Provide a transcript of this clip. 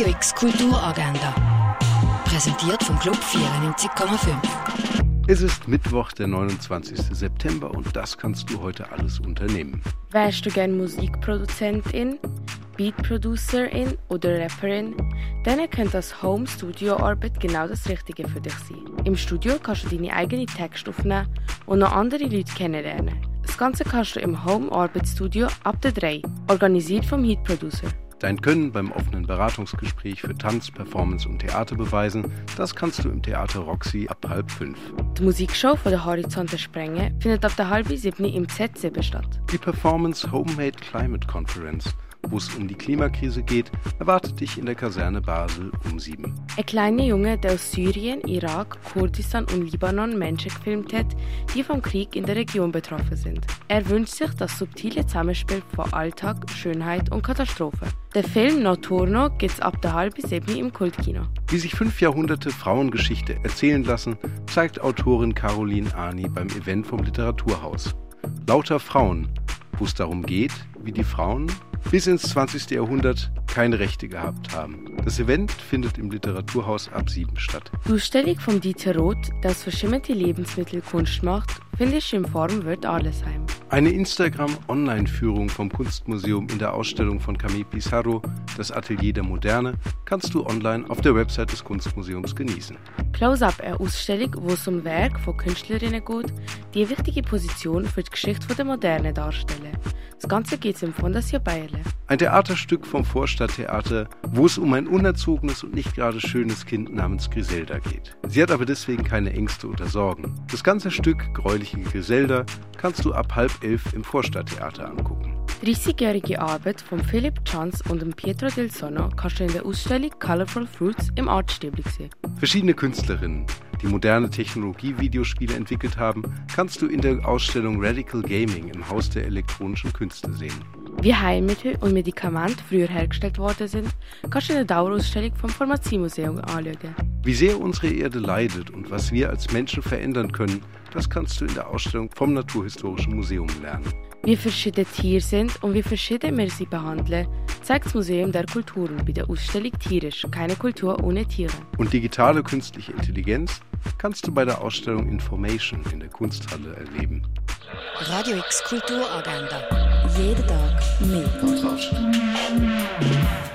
Radio X Kulturagenda. Präsentiert vom Club 94,5. Es ist Mittwoch, der 29. September und das kannst du heute alles unternehmen. Wärst du gern Musikproduzentin, Beatproducerin oder Rapperin? Dann könnte das Home Studio Arbeit genau das Richtige für dich sein. Im Studio kannst du deine eigene Texte aufnehmen und noch andere Leute kennenlernen. Das Ganze kannst du im Home Arbeitsstudio ab der 3, organisiert vom Heat Producer. Dein Können beim offenen Beratungsgespräch für Tanz, Performance und Theater beweisen, das kannst du im Theater Roxy ab halb fünf. Die Musikshow von der Horizonte Sprengen findet ab der halb sieben im Z7 statt. Die Performance Homemade Climate Conference wo es um die Klimakrise geht, erwartet dich in der Kaserne Basel um sieben. Ein kleiner Junge, der aus Syrien, Irak, Kurdistan und Libanon Menschen gefilmt hat, die vom Krieg in der Region betroffen sind. Er wünscht sich das subtile Zusammenspiel von Alltag, Schönheit und Katastrophe. Der Film Notturno gibt's ab der halben sieben im Kultkino. Wie sich fünf Jahrhunderte Frauengeschichte erzählen lassen, zeigt Autorin Caroline Arni beim Event vom Literaturhaus. Lauter Frauen, wo es darum geht, wie die Frauen bis ins 20. Jahrhundert keine Rechte gehabt haben. Das Event findet im Literaturhaus ab 7 statt. Ausstellung von Dieter Roth, das verschimmerte Lebensmittel Kunst macht, findest du im Formwirt Arlesheim. Eine Instagram-Online-Führung vom Kunstmuseum in der Ausstellung von Camille Pissarro, das Atelier der Moderne, kannst du online auf der Website des Kunstmuseums genießen. Close-Up, eine Ausstellung, wo es um Werk von Künstlerinnen geht, die eine wichtige Position für die Geschichte der Moderne darstellen. Das Ganze geht im Fondation Bayerle. Ein Theaterstück vom Vorstadttheater, wo es um ein unerzogenes und nicht gerade schönes Kind namens Griselda geht. Sie hat aber deswegen keine Ängste oder Sorgen. Das ganze Stück Gräuliche Griselda kannst du ab halb elf im Vorstadttheater angucken. 30-jährige Arbeit von Philipp Chance und Pietro del Sono kannst du in der Ausstellung Colorful Fruits im Artstäbli sehen. Verschiedene Künstlerinnen, die moderne Technologie-Videospiele entwickelt haben, kannst du in der Ausstellung Radical Gaming im Haus der elektronischen Künste sehen. Wie Heilmittel und Medikamente früher hergestellt worden sind, kannst du in der Dauerausstellung vom Pharmaziemuseum anschauen. Wie sehr unsere Erde leidet und was wir als Menschen verändern können, das kannst du in der Ausstellung vom Naturhistorischen Museum lernen. Wie verschiedene Tiere sind und wie verschieden wir sie behandeln, zeigt das Museum der Kulturen bei der Ausstellung Tierisch, keine Kultur ohne Tiere. Und digitale künstliche Intelligenz kannst du bei der Ausstellung Information in der Kunsthalle erleben. Radio X Kulturagenda. Jeden Tag me. Consumption.